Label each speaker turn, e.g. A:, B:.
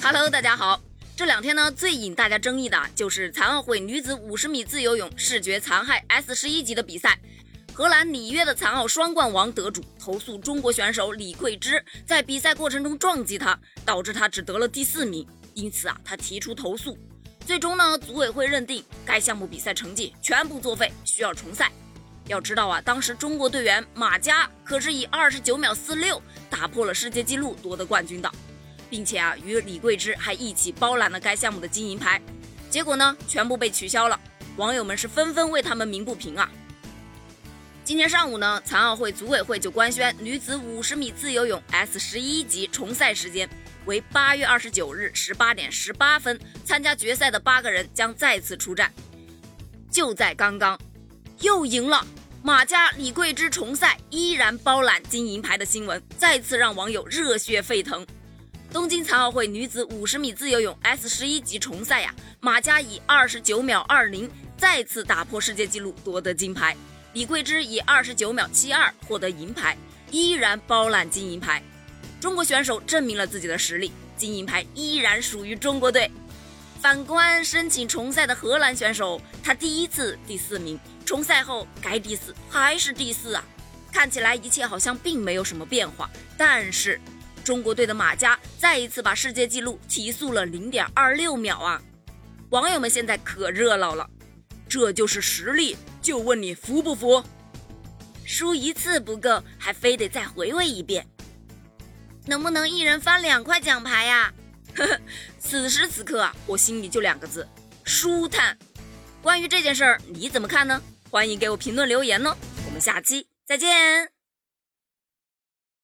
A: Hello，大家好。这两天呢，最引大家争议的就是残奥会女子五十米自由泳视觉残害 S 十一级的比赛。荷兰里约的残奥双冠王得主投诉中国选手李桂芝在比赛过程中撞击他，导致他只得了第四名。因此啊，他提出投诉。最终呢，组委会认定该项目比赛成绩全部作废，需要重赛。要知道啊，当时中国队员马佳可是以二十九秒四六打破了世界纪录夺得冠军的。并且啊，与李桂芝还一起包揽了该项目的金银牌，结果呢，全部被取消了。网友们是纷纷为他们鸣不平啊。今天上午呢，残奥会组委会就官宣女子五十米自由泳 S 十一级重赛时间为八月二十九日十八点十八分，参加决赛的八个人将再次出战。就在刚刚，又赢了，马佳、李桂芝重赛依然包揽金银牌的新闻，再次让网友热血沸腾。东京残奥会女子五十米自由泳 S 十一级重赛呀，马佳以二十九秒二零再次打破世界纪录夺得金牌，李桂芝以二十九秒七二获得银牌，依然包揽金银牌。中国选手证明了自己的实力，金银牌依然属于中国队。反观申请重赛的荷兰选手，他第一次第四名，重赛后该第四还是第四啊，看起来一切好像并没有什么变化，但是。中国队的马佳再一次把世界纪录提速了零点二六秒啊！网友们现在可热闹了，这就是实力，就问你服不服？输一次不够，还非得再回味一遍。能不能一人发两块奖牌呀？呵呵，此时此刻啊，我心里就两个字：舒坦。关于这件事儿，你怎么看呢？欢迎给我评论留言呢。我们下期再见。